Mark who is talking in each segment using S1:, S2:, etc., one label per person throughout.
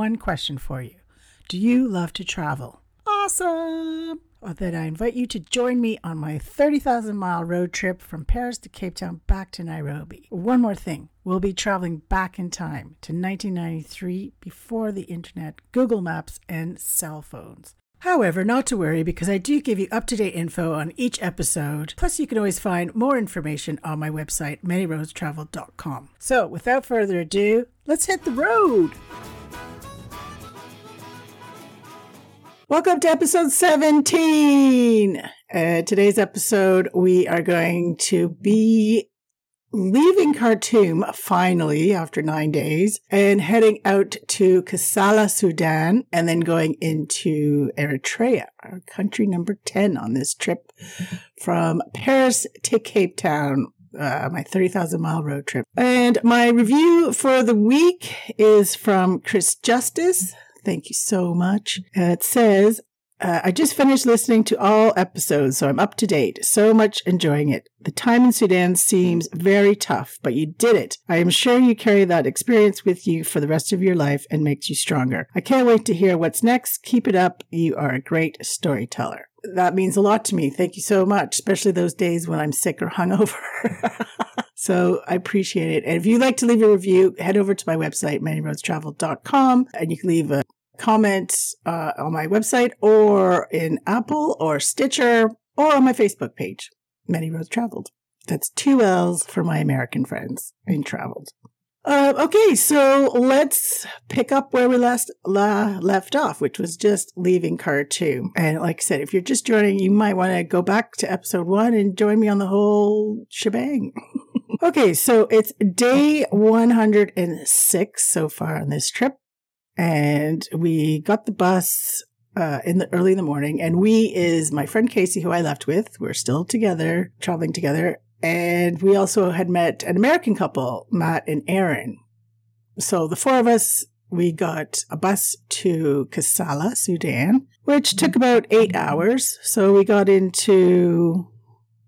S1: one question for you Do you love to travel? Awesome! Well, then I invite you to join me on my 30,000 mile road trip from Paris to Cape Town back to Nairobi. One more thing we'll be traveling back in time to 1993 before the internet, Google Maps, and cell phones. However, not to worry because I do give you up to date info on each episode. Plus, you can always find more information on my website, manyroadstravel.com. So, without further ado, let's hit the road. Welcome to episode 17. Uh, today's episode, we are going to be leaving Khartoum finally after nine days and heading out to Kassala, Sudan, and then going into Eritrea, our country number 10 on this trip from Paris to Cape Town. Uh, my 30,000 mile road trip. And my review for the week is from Chris Justice. Thank you so much. Uh, it says, uh, I just finished listening to all episodes, so I'm up to date. So much enjoying it. The time in Sudan seems very tough, but you did it. I am sure you carry that experience with you for the rest of your life and makes you stronger. I can't wait to hear what's next. Keep it up. You are a great storyteller. That means a lot to me. Thank you so much, especially those days when I'm sick or hungover. So I appreciate it. And if you'd like to leave a review, head over to my website, manyroadstravel.com, and you can leave a comment uh, on my website or in Apple or Stitcher or on my Facebook page, Many Roads Traveled. That's two L's for my American friends in traveled. Uh, okay, so let's pick up where we last la, left off, which was just leaving Khartoum. And like I said, if you're just joining, you might want to go back to episode one and join me on the whole shebang. okay, so it's day 106 so far on this trip. And we got the bus uh, in the early in the morning. And we is my friend Casey, who I left with. We're still together, traveling together. And we also had met an American couple, Matt and Erin. So the four of us, we got a bus to Kassala, Sudan, which took about eight hours. So we got into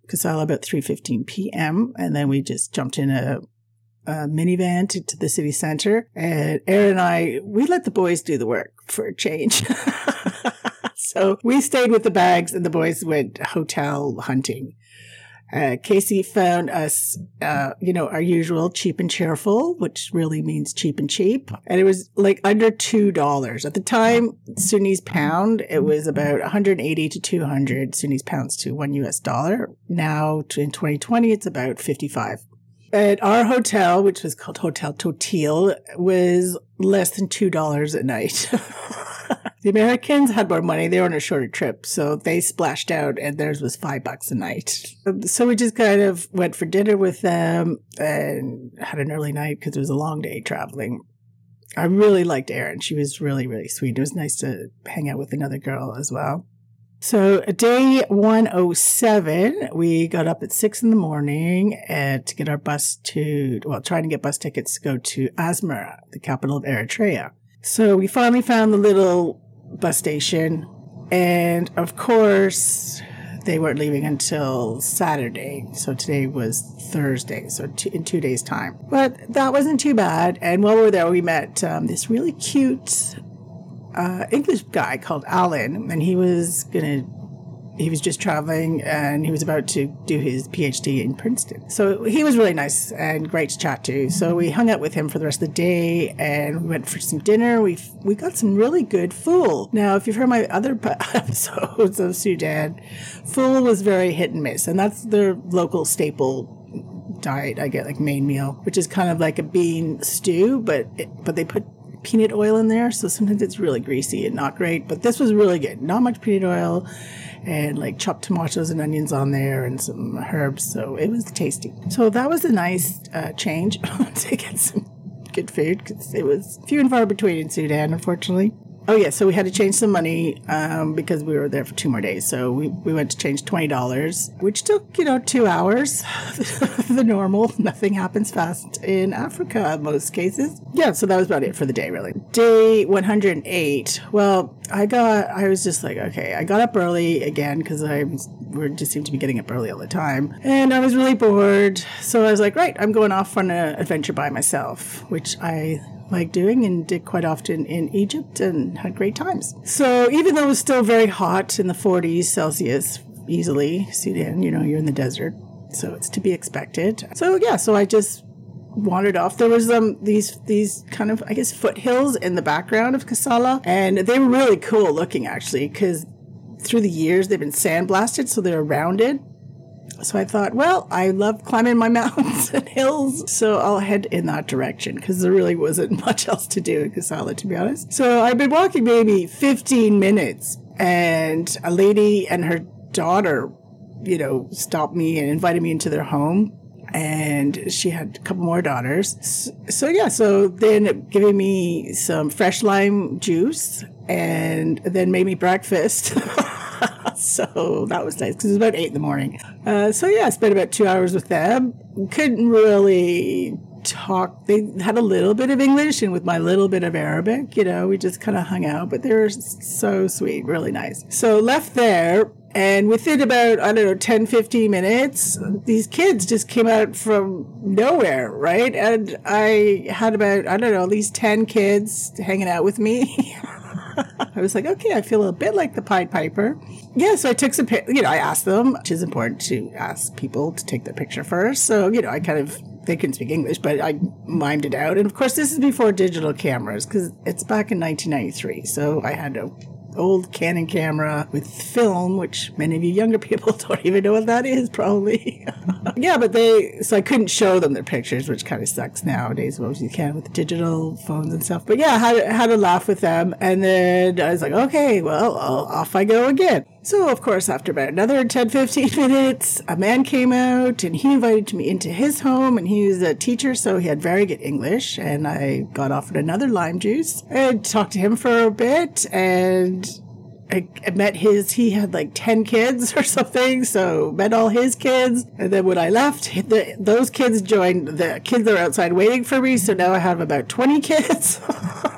S1: Kassala about 3.15 p.m. And then we just jumped in a, a minivan to, to the city center. And Erin and I, we let the boys do the work for a change. so we stayed with the bags and the boys went hotel hunting. Uh, Casey found us, uh, you know, our usual cheap and cheerful, which really means cheap and cheap. And it was like under $2. At the time, Sudanese pound, it was about 180 to 200 Sudanese pounds to one US dollar. Now in 2020, it's about 55. At our hotel, which was called Hotel Totil, was less than $2 a night. The Americans had more money. They were on a shorter trip, so they splashed out, and theirs was five bucks a night. So we just kind of went for dinner with them and had an early night because it was a long day traveling. I really liked Erin. She was really, really sweet. It was nice to hang out with another girl as well. So day 107, we got up at six in the morning and to get our bus to, well, trying to get bus tickets to go to Asmara, the capital of Eritrea. So we finally found the little bus station. And of course, they weren't leaving until Saturday. So today was Thursday. So in two days' time. But that wasn't too bad. And while we were there, we met um, this really cute uh, English guy called Alan. And he was going to he was just traveling and he was about to do his PhD in Princeton. So he was really nice and great to chat to. So we hung out with him for the rest of the day and we went for some dinner. We we got some really good fool. Now, if you've heard my other episodes of Sudan, fool was very hit and miss, and that's their local staple diet. I get like main meal, which is kind of like a bean stew, but it, but they put peanut oil in there, so sometimes it's really greasy and not great. But this was really good. Not much peanut oil and like chopped tomatoes and onions on there and some herbs. So it was tasty. So that was a nice uh, change to get some good food because it was few and far between in Sudan, unfortunately. Oh yeah, so we had to change some money um, because we were there for two more days. So we, we went to change twenty dollars, which took you know two hours. the normal, nothing happens fast in Africa most cases. Yeah, so that was about it for the day, really. Day one hundred and eight. Well, I got I was just like okay, I got up early again because I we just seemed to be getting up early all the time, and I was really bored. So I was like, right, I'm going off on an adventure by myself, which I like doing and did quite often in Egypt and had great times. So even though it was still very hot in the 40s Celsius, easily, Sudan, you know, you're in the desert. So it's to be expected. So yeah, so I just wandered off. There was um these these kind of I guess foothills in the background of Kassala, and they were really cool looking actually because through the years they've been sandblasted, so they're rounded. So I thought, well, I love climbing my mountains and hills, so I'll head in that direction because there really wasn't much else to do in Kassala, to be honest. So I've been walking maybe 15 minutes, and a lady and her daughter, you know, stopped me and invited me into their home and she had a couple more daughters. So, so, yeah, so they ended up giving me some fresh lime juice and then made me breakfast. so that was nice because it was about eight in the morning. Uh, so yeah, I spent about two hours with them. Couldn't really talk. They had a little bit of English and with my little bit of Arabic, you know, we just kind of hung out, but they were so sweet, really nice. So left there and within about, I don't know, 10, 15 minutes, these kids just came out from nowhere, right? And I had about, I don't know, at least 10 kids hanging out with me. I was like, okay, I feel a bit like the Pied Piper. Yeah, so I took some, you know, I asked them, which is important to ask people to take their picture first. So, you know, I kind of they couldn't speak English, but I mimed it out. And of course, this is before digital cameras because it's back in 1993. So I had a old Canon camera with film, which many of you younger people don't even know what that is, probably. yeah, but they, so I couldn't show them their pictures, which kind of sucks nowadays, most you can with digital phones and stuff. But yeah, had, had a laugh with them. And then I was like, okay, well, off I go again. So, of course, after about another 10, 15 minutes, a man came out and he invited me into his home. And he was a teacher, so he had very good English. And I got offered another lime juice and talked to him for a bit. And I, met his, he had like 10 kids or something. So, met all his kids. And then when I left, the, those kids joined the kids are outside waiting for me. So now I have about 20 kids.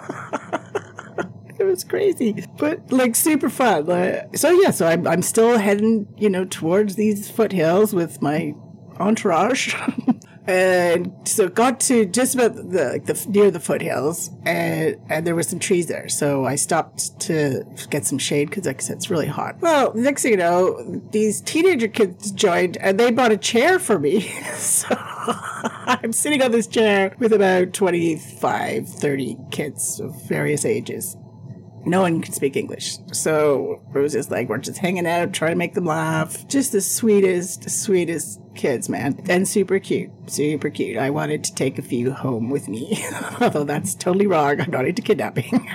S1: was crazy, but like super fun. Uh, so yeah, so I'm I'm still heading, you know, towards these foothills with my entourage. and so got to just about the, like the near the foothills and and there were some trees there so i stopped to get some shade because like I said, it's really hot well next thing you know these teenager kids joined and they bought a chair for me so i'm sitting on this chair with about 25 30 kids of various ages no one can speak English. So it was just like, we're just hanging out, trying to make them laugh. Just the sweetest, sweetest kids, man. And super cute. Super cute. I wanted to take a few home with me. Although that's totally wrong. I'm not into kidnapping.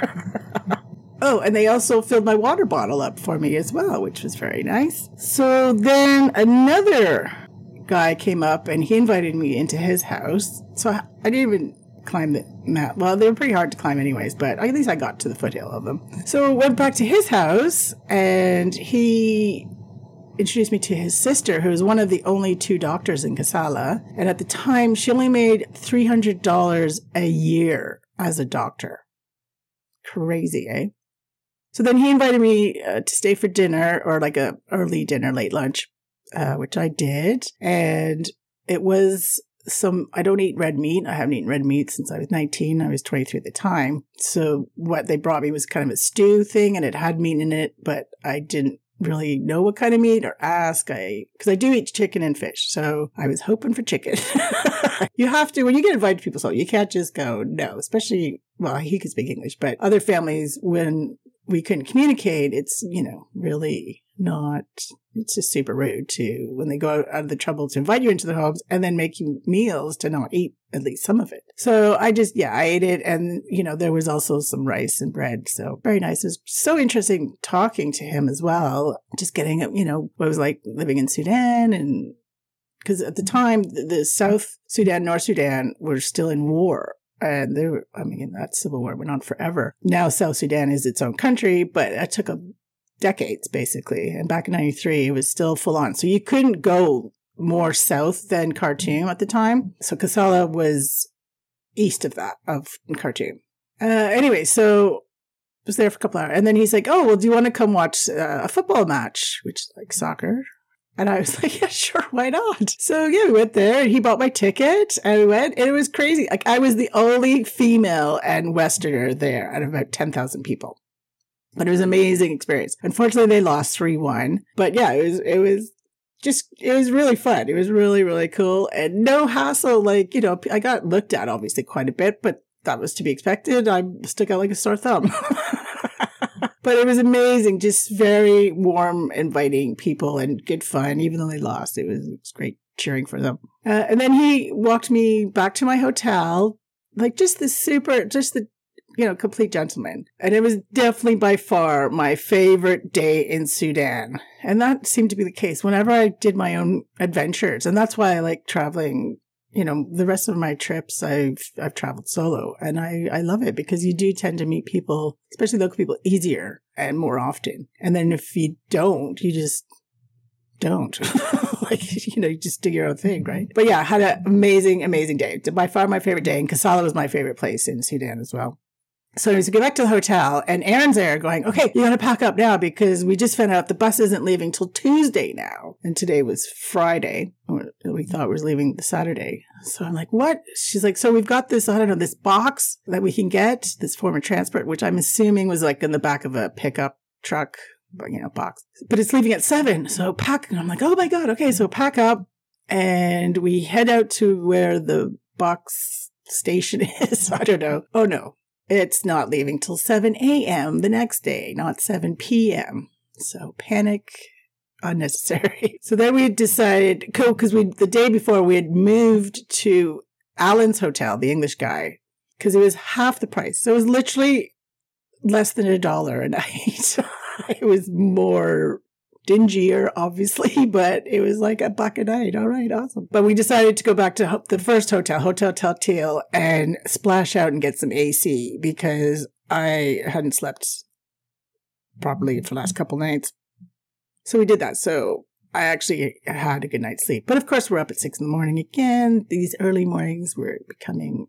S1: oh, and they also filled my water bottle up for me as well, which was very nice. So then another guy came up and he invited me into his house. So I, I didn't even climb the mount. Well, they were pretty hard to climb anyways, but at least I got to the foothill of them. So went back to his house and he introduced me to his sister, who was one of the only two doctors in Kassala. And at the time, she only made $300 a year as a doctor. Crazy, eh? So then he invited me uh, to stay for dinner or like a early dinner, late lunch, uh, which I did. And it was some I don't eat red meat. I haven't eaten red meat since I was 19. I was 23 at the time. So what they brought me was kind of a stew thing and it had meat in it, but I didn't really know what kind of meat or ask. I because I do eat chicken and fish, so I was hoping for chicken. you have to when you get invited to people's home, you can't just go no. Especially well, he could speak English, but other families when we couldn't communicate, it's you know really not it's just super rude to when they go out of the trouble to invite you into their homes and then make you meals to not eat at least some of it. So I just, yeah, I ate it. And, you know, there was also some rice and bread. So very nice. It was so interesting talking to him as well. Just getting, you know, what was like living in Sudan and because at the time the South Sudan, North Sudan were still in war and they were, I mean, that civil war went on forever. Now South Sudan is its own country, but it took a decades basically. And back in 93, it was still full on. So you couldn't go more south than Khartoum at the time. So Kassala was east of that, of Khartoum. Uh, anyway, so was there for a couple hours. And then he's like, oh, well, do you want to come watch uh, a football match, which like soccer? And I was like, yeah, sure, why not? So yeah, we went there and he bought my ticket and we went and it was crazy. Like I was the only female and Westerner there out of about 10,000 people. But it was an amazing experience. Unfortunately, they lost 3 1. But yeah, it was, it was just, it was really fun. It was really, really cool and no hassle. Like, you know, I got looked at obviously quite a bit, but that was to be expected. I stuck out like a sore thumb. but it was amazing. Just very warm, inviting people and good fun, even though they lost. It was, it was great cheering for them. Uh, and then he walked me back to my hotel, like just the super, just the you know, complete gentleman. And it was definitely by far my favorite day in Sudan. And that seemed to be the case whenever I did my own adventures. And that's why I like traveling. You know, the rest of my trips, I've, I've traveled solo and I, I love it because you do tend to meet people, especially local people, easier and more often. And then if you don't, you just don't. like, you know, you just do your own thing, right? But yeah, had an amazing, amazing day. By far my favorite day. And Kassala was my favorite place in Sudan as well. So we get back to the hotel and Erin's there going, okay, you got to pack up now because we just found out the bus isn't leaving till Tuesday now. And today was Friday. We thought it was leaving the Saturday. So I'm like, what? She's like, so we've got this, I don't know, this box that we can get, this form of transport, which I'm assuming was like in the back of a pickup truck, you know, box, but it's leaving at seven. So pack. And I'm like, oh my God. Okay. So pack up and we head out to where the box station is. I don't know. Oh no, it's not leaving till 7 a.m. the next day, not 7 p.m. So panic unnecessary. So then we decided, cool, because we the day before we had moved to Alan's hotel, the English guy, because it was half the price. So it was literally less than a dollar a night. it was more dingier, obviously, but it was like a buck a night. All right, awesome. But we decided to go back to the first hotel, Hotel Taltil, and splash out and get some AC because I hadn't slept properly for the last couple nights. So we did that. So I actually had a good night's sleep. But of course, we're up at six in the morning again. These early mornings were becoming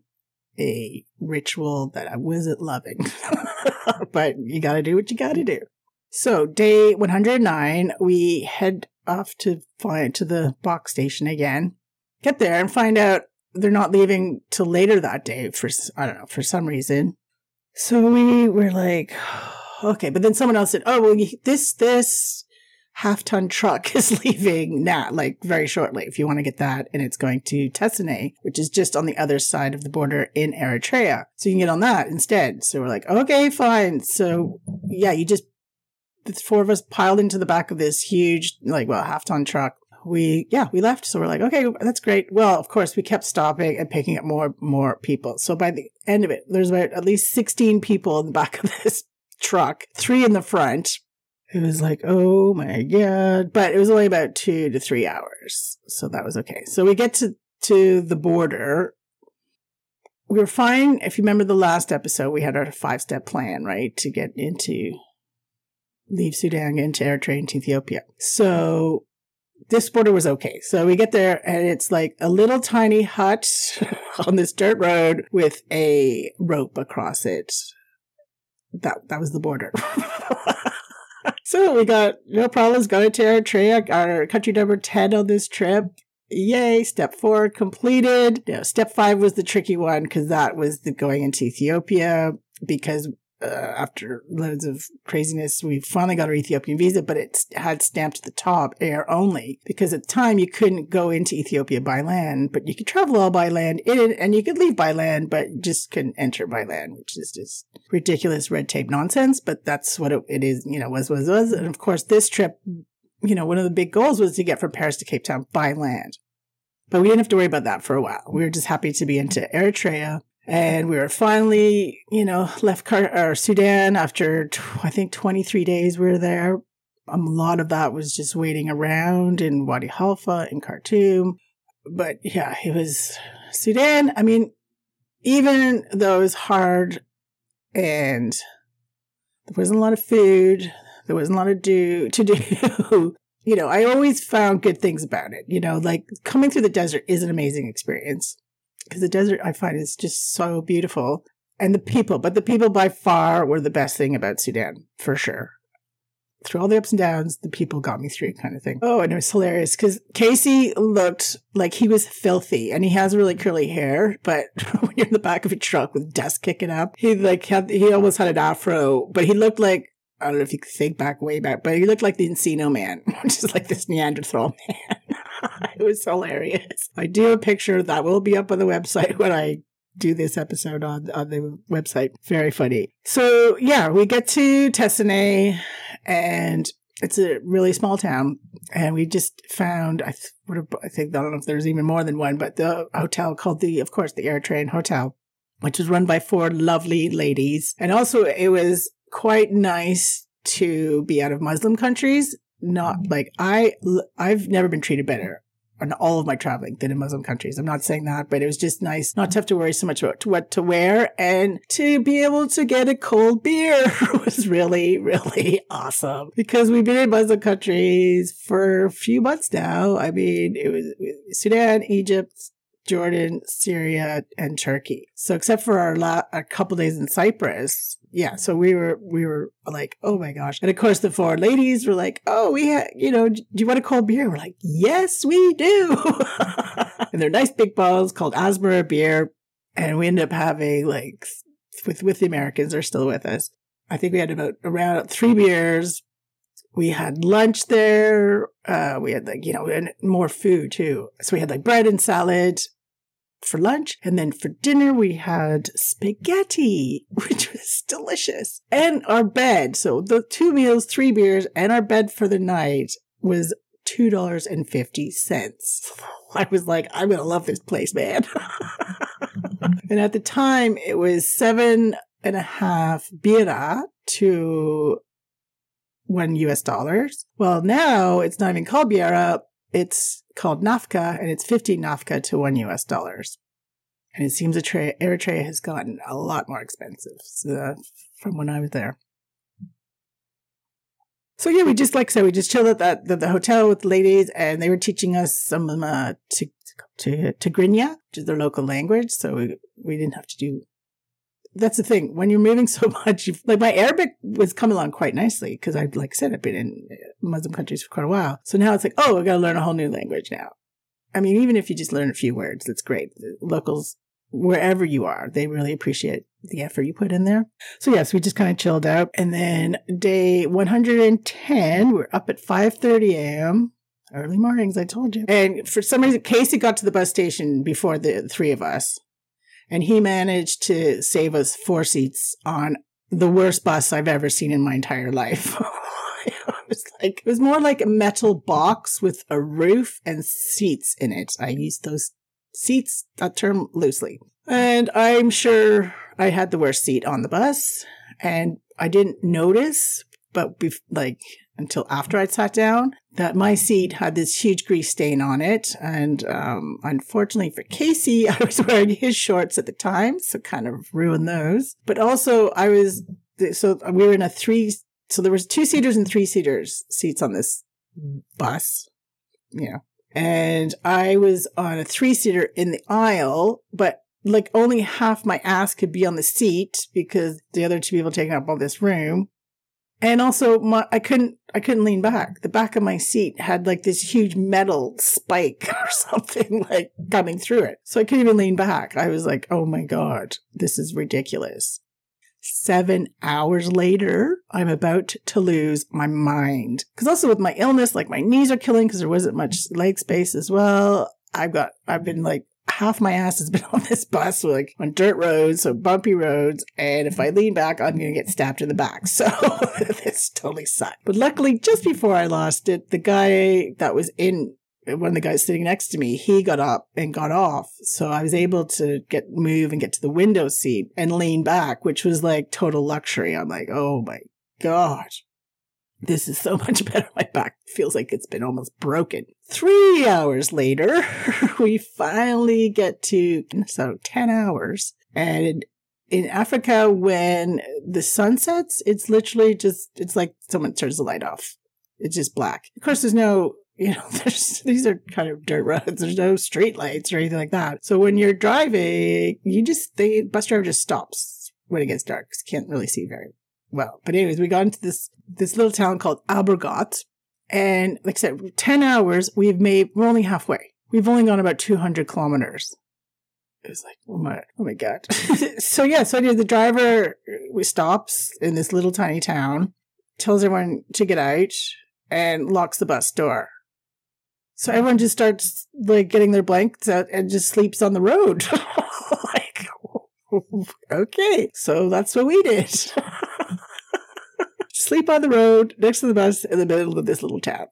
S1: a ritual that I wasn't loving. but you got to do what you got to do. So day 109, we head off to fly to the box station again. Get there and find out they're not leaving till later that day for I don't know for some reason. So we were like, okay, but then someone else said, oh well, this this half ton truck is leaving now, like very shortly. If you want to get that, and it's going to Tessane, which is just on the other side of the border in Eritrea, so you can get on that instead. So we're like, okay, fine. So yeah, you just the four of us piled into the back of this huge, like, well, half ton truck. We, yeah, we left. So we're like, okay, that's great. Well, of course, we kept stopping and picking up more, more people. So by the end of it, there's about at least 16 people in the back of this truck, three in the front. It was like, oh my God. But it was only about two to three hours. So that was okay. So we get to, to the border we were fine. If you remember the last episode, we had our five step plan, right? To get into leave Sudan into Eritrea into Ethiopia. So this border was okay. So we get there and it's like a little tiny hut on this dirt road with a rope across it. That that was the border. so we got no problems going to Eritrea, our country number 10 on this trip. Yay, step four completed. Step five was the tricky one because that was the going into Ethiopia because uh, after loads of craziness, we finally got our Ethiopian visa, but it had stamped at the top air only because at the time you couldn't go into Ethiopia by land, but you could travel all by land in and you could leave by land, but just couldn't enter by land, which is just ridiculous red tape nonsense. But that's what it, it is, you know, was, was, was. And of course, this trip, you know, one of the big goals was to get from Paris to Cape Town by land. But we didn't have to worry about that for a while. We were just happy to be into Eritrea and we were finally, you know, left Car- or Sudan after, I think, 23 days we were there. Um, a lot of that was just waiting around in Wadi Halfa in Khartoum. But yeah, it was Sudan. I mean, even though it was hard and there wasn't a lot of food, there wasn't a lot of do to do. you know, I always found good things about it. You know, like coming through the desert is an amazing experience because the desert I find is just so beautiful. And the people, but the people by far were the best thing about Sudan, for sure. through all the ups and downs, the people got me through kind of thing. Oh, and it was hilarious because Casey looked like he was filthy and he has really curly hair, but when you're in the back of a truck with dust kicking up, he like had, he almost had an afro, but he looked like, I don't know if you could think back way back, but he looked like the Encino man, which is like this Neanderthal man. it was hilarious. I do a picture that will be up on the website when I do this episode on, on the website. Very funny. So yeah, we get to Tessine and it's a really small town. And we just found, I, th- I think, I don't know if there's even more than one, but the hotel called the, of course, the Eritrean Hotel, which was run by four lovely ladies. And also it was quite nice to be out of Muslim countries. Not mm-hmm. like I, I've never been treated better on all of my traveling than in Muslim countries. I'm not saying that, but it was just nice not to have to worry so much about what to wear and to be able to get a cold beer was really, really awesome because we've been in Muslim countries for a few months now. I mean, it was Sudan, Egypt, Jordan, Syria, and Turkey. So except for our la- a couple days in Cyprus, yeah. So we were we were like, oh my gosh! And of course, the four ladies were like, oh, we had, you know, do you want a cold beer? We're like, yes, we do. and they're nice big bottles called Asmara beer, and we ended up having like with with the Americans, they're still with us. I think we had about around three beers. We had lunch there. Uh, we had like, you know, and more food too. So we had like bread and salad for lunch. And then for dinner, we had spaghetti, which was delicious. And our bed. So the two meals, three beers, and our bed for the night was $2.50. I was like, I'm going to love this place, man. and at the time, it was seven and a half bira to one US dollars. Well, now it's not even called bira. It's called Nafka and it's 15 Nafka to one US dollars. And it seems Eritrea has gotten a lot more expensive so, from when I was there. So yeah, we just like said, we just chilled at the, the hotel with the ladies, and they were teaching us some uh, to to which is their local language. So we, we didn't have to do that's the thing. When you're moving so much, like my Arabic was coming along quite nicely because I, like I said, I've been in Muslim countries for quite a while. So now it's like, oh, I got to learn a whole new language now. I mean, even if you just learn a few words, that's great. The locals, wherever you are, they really appreciate the effort you put in there. So yes, we just kind of chilled out. And then day 110, we're up at 5.30 a.m. Early mornings, I told you. And for some reason, Casey got to the bus station before the three of us and he managed to save us four seats on the worst bus I've ever seen in my entire life. it was like it was more like a metal box with a roof and seats in it. I used those seats, that term loosely. And I'm sure I had the worst seat on the bus and I didn't notice, but bef- like until after I'd sat down that my seat had this huge grease stain on it. And um, unfortunately for Casey, I was wearing his shorts at the time, so kind of ruined those. But also, I was so we were in a three. So there was two seaters and three seaters seats on this bus. you know. And I was on a three seater in the aisle, but like only half my ass could be on the seat because the other two people taking up all this room. And also my, I couldn't, I couldn't lean back. The back of my seat had like this huge metal spike or something like coming through it. So I couldn't even lean back. I was like, oh my God, this is ridiculous. Seven hours later, I'm about to lose my mind. Cause also with my illness, like my knees are killing because there wasn't much leg space as well. I've got, I've been like half my ass has been on this bus, like on dirt roads, so bumpy roads. And if I lean back, I'm going to get stabbed in the back. So this totally sucked. But luckily, just before I lost it, the guy that was in one of the guys sitting next to me, he got up and got off. So I was able to get move and get to the window seat and lean back, which was like total luxury. I'm like, oh my God. This is so much better. My back feels like it's been almost broken. Three hours later, we finally get to, so 10 hours. And in Africa, when the sun sets, it's literally just, it's like someone turns the light off. It's just black. Of course, there's no, you know, there's, these are kind of dirt roads. There's no street lights or anything like that. So when you're driving, you just, the bus driver just stops when it gets dark because you can't really see very well, but anyways, we got into this this little town called Albergot, and like I said, ten hours. We've made we're only halfway. We've only gone about two hundred kilometers. It was like, oh my, oh my god. so yeah, so anyway, the driver stops in this little tiny town, tells everyone to get out, and locks the bus door. So everyone just starts like getting their blankets out and just sleeps on the road. okay, so that's what we did. Sleep on the road next to the bus in the middle of this little town.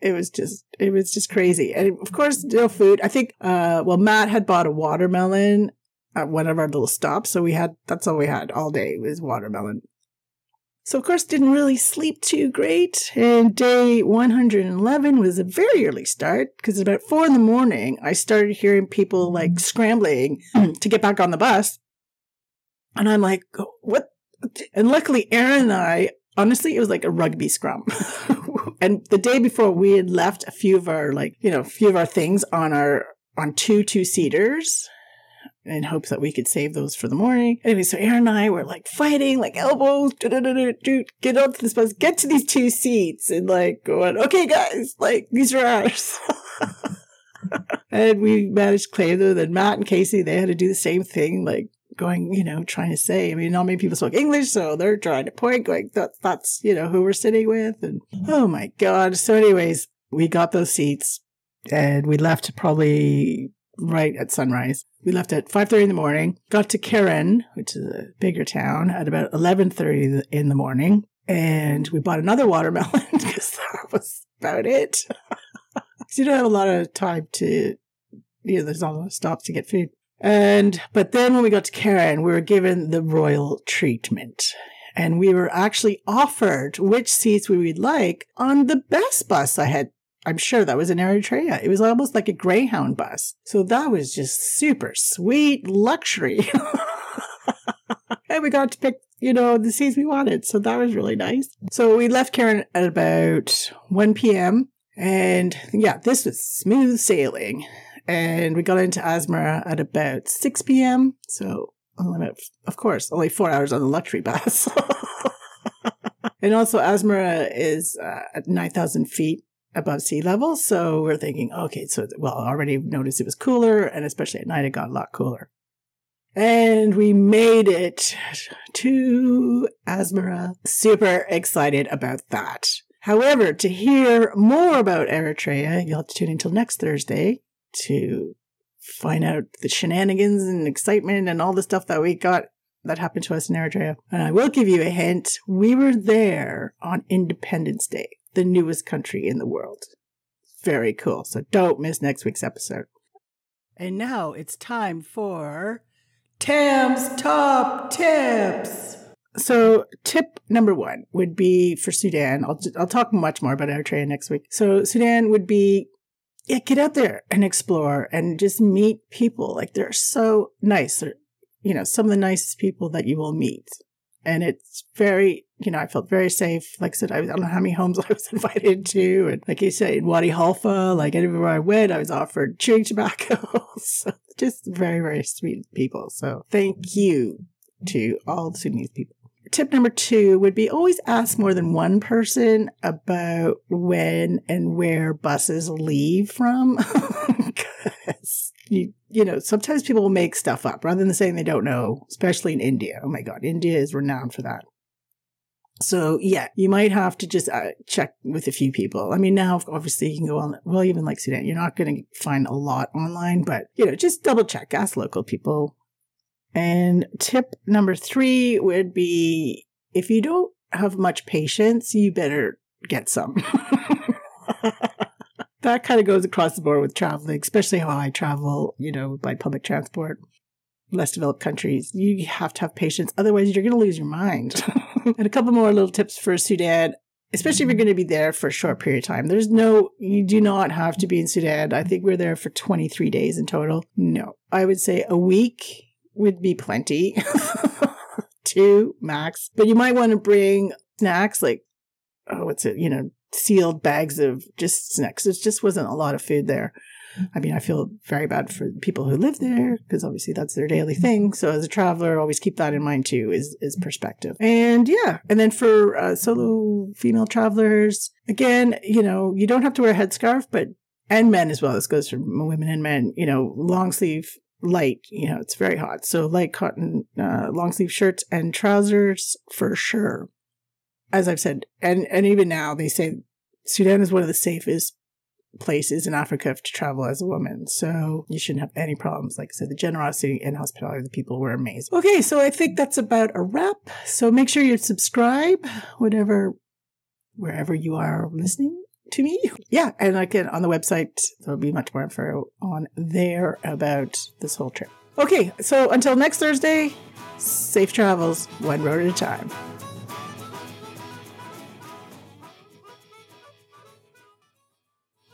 S1: It was just, it was just crazy. And of course, no food. I think, uh, well, Matt had bought a watermelon at one of our little stops. So we had, that's all we had all day was watermelon. So, of course, didn't really sleep too great. And day 111 was a very early start because about four in the morning, I started hearing people like scrambling to get back on the bus. And I'm like, what? And luckily, Erin and I, honestly, it was like a rugby scrum. and the day before, we had left a few of our, like, you know, a few of our things on our, on two two seaters in hopes that we could save those for the morning. Anyway, so Erin and I were like fighting, like elbows, get onto this bus, get to these two seats, and like going, okay, guys, like these are ours. and we managed to claim them. Then Matt and Casey, they had to do the same thing, like going, you know, trying to say, I mean, not many people spoke English, so they're trying to point, going, that, that's, you know, who we're sitting with. And oh my God. So, anyways, we got those seats and we left probably right at sunrise. We left at 5.30 in the morning, got to Keren, which is a bigger town, at about 11.30 in the morning. And we bought another watermelon because that was about it. Because you don't have a lot of time to, you know, there's not a lot of stops to get food. And, but then when we got to Keren, we were given the royal treatment. And we were actually offered which seats we would like on the best bus I had I'm sure that was in Eritrea. It was almost like a Greyhound bus. So that was just super sweet luxury. and we got to pick, you know, the seats we wanted. So that was really nice. So we left Keren at about 1 p.m. And yeah, this was smooth sailing. And we got into Asmara at about 6 p.m. So, of course, only four hours on the luxury bus. and also, Asmara is uh, at 9,000 feet above sea level. So we're thinking, okay, so, well, already noticed it was cooler, and especially at night, it got a lot cooler. And we made it to Asmara. Super excited about that. However, to hear more about Eritrea, you'll have to tune in until next Thursday to find out the shenanigans and excitement and all the stuff that we got that happened to us in Eritrea. And I will give you a hint. We were there on Independence Day the newest country in the world. Very cool. So don't miss next week's episode. And now it's time for Tam's Top Tips. So, tip number one would be for Sudan. I'll, I'll talk much more about Eritrea next week. So, Sudan would be yeah, get out there and explore and just meet people. Like, they're so nice. They're, you know, some of the nicest people that you will meet and it's very you know, I felt very safe. Like I said, I, don't know how many homes I was invited to. And like you said, in Wadi Halfa, like everywhere I went, I was offered chewing tobacco. so just very, very sweet people. So thank you to all the Sudanese people. Tip number two would be always ask more than one person about when and where buses leave from. Because you you know, sometimes people will make stuff up rather than saying they don't know, especially in India. Oh my God, India is renowned for that. So yeah, you might have to just uh, check with a few people. I mean, now obviously you can go on, well, even like Sudan, you're not going to find a lot online, but you know, just double check, ask local people. And tip number three would be if you don't have much patience, you better get some. that kind of goes across the board with traveling, especially how I travel, you know, by public transport. Less developed countries, you have to have patience. Otherwise, you're going to lose your mind. and a couple more little tips for Sudan, especially if you're going to be there for a short period of time. There's no, you do not have to be in Sudan. I think we're there for 23 days in total. No, I would say a week would be plenty. Two max. But you might want to bring snacks like, oh, what's it, you know, sealed bags of just snacks. There just wasn't a lot of food there. I mean, I feel very bad for people who live there because obviously that's their daily thing. So as a traveler, always keep that in mind too, is, is perspective. And yeah. And then for uh, solo female travelers, again, you know, you don't have to wear a headscarf, but and men as well. This goes for women and men, you know, long sleeve light, you know, it's very hot. So light cotton, uh, long sleeve shirts and trousers for sure. As I've said, and, and even now they say Sudan is one of the safest places in Africa to travel as a woman. So you shouldn't have any problems. Like I said, the generosity and hospitality of the people were amazing. Okay. So I think that's about a wrap. So make sure you subscribe, whatever, wherever you are listening to me. Yeah. And again, on the website, there'll be much more info on there about this whole trip. Okay. So until next Thursday, safe travels, one road at a time.